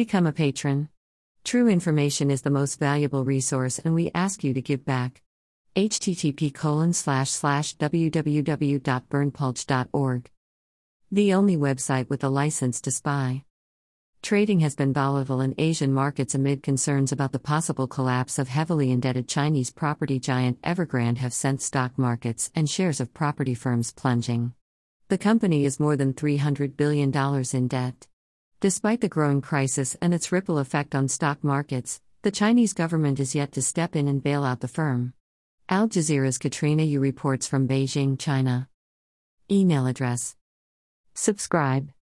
Become a patron. True information is the most valuable resource, and we ask you to give back. http colon slash slash www.berndpulch.org. The only website with a license to spy. Trading has been volatile in Asian markets amid concerns about the possible collapse of heavily indebted Chinese property giant Evergrande have sent stock markets and shares of property firms plunging. The company is more than $300 billion in debt. Despite the growing crisis and its ripple effect on stock markets, the Chinese government is yet to step in and bail out the firm. Al Jazeera's Katrina Yu reports from Beijing, China. Email address. Subscribe.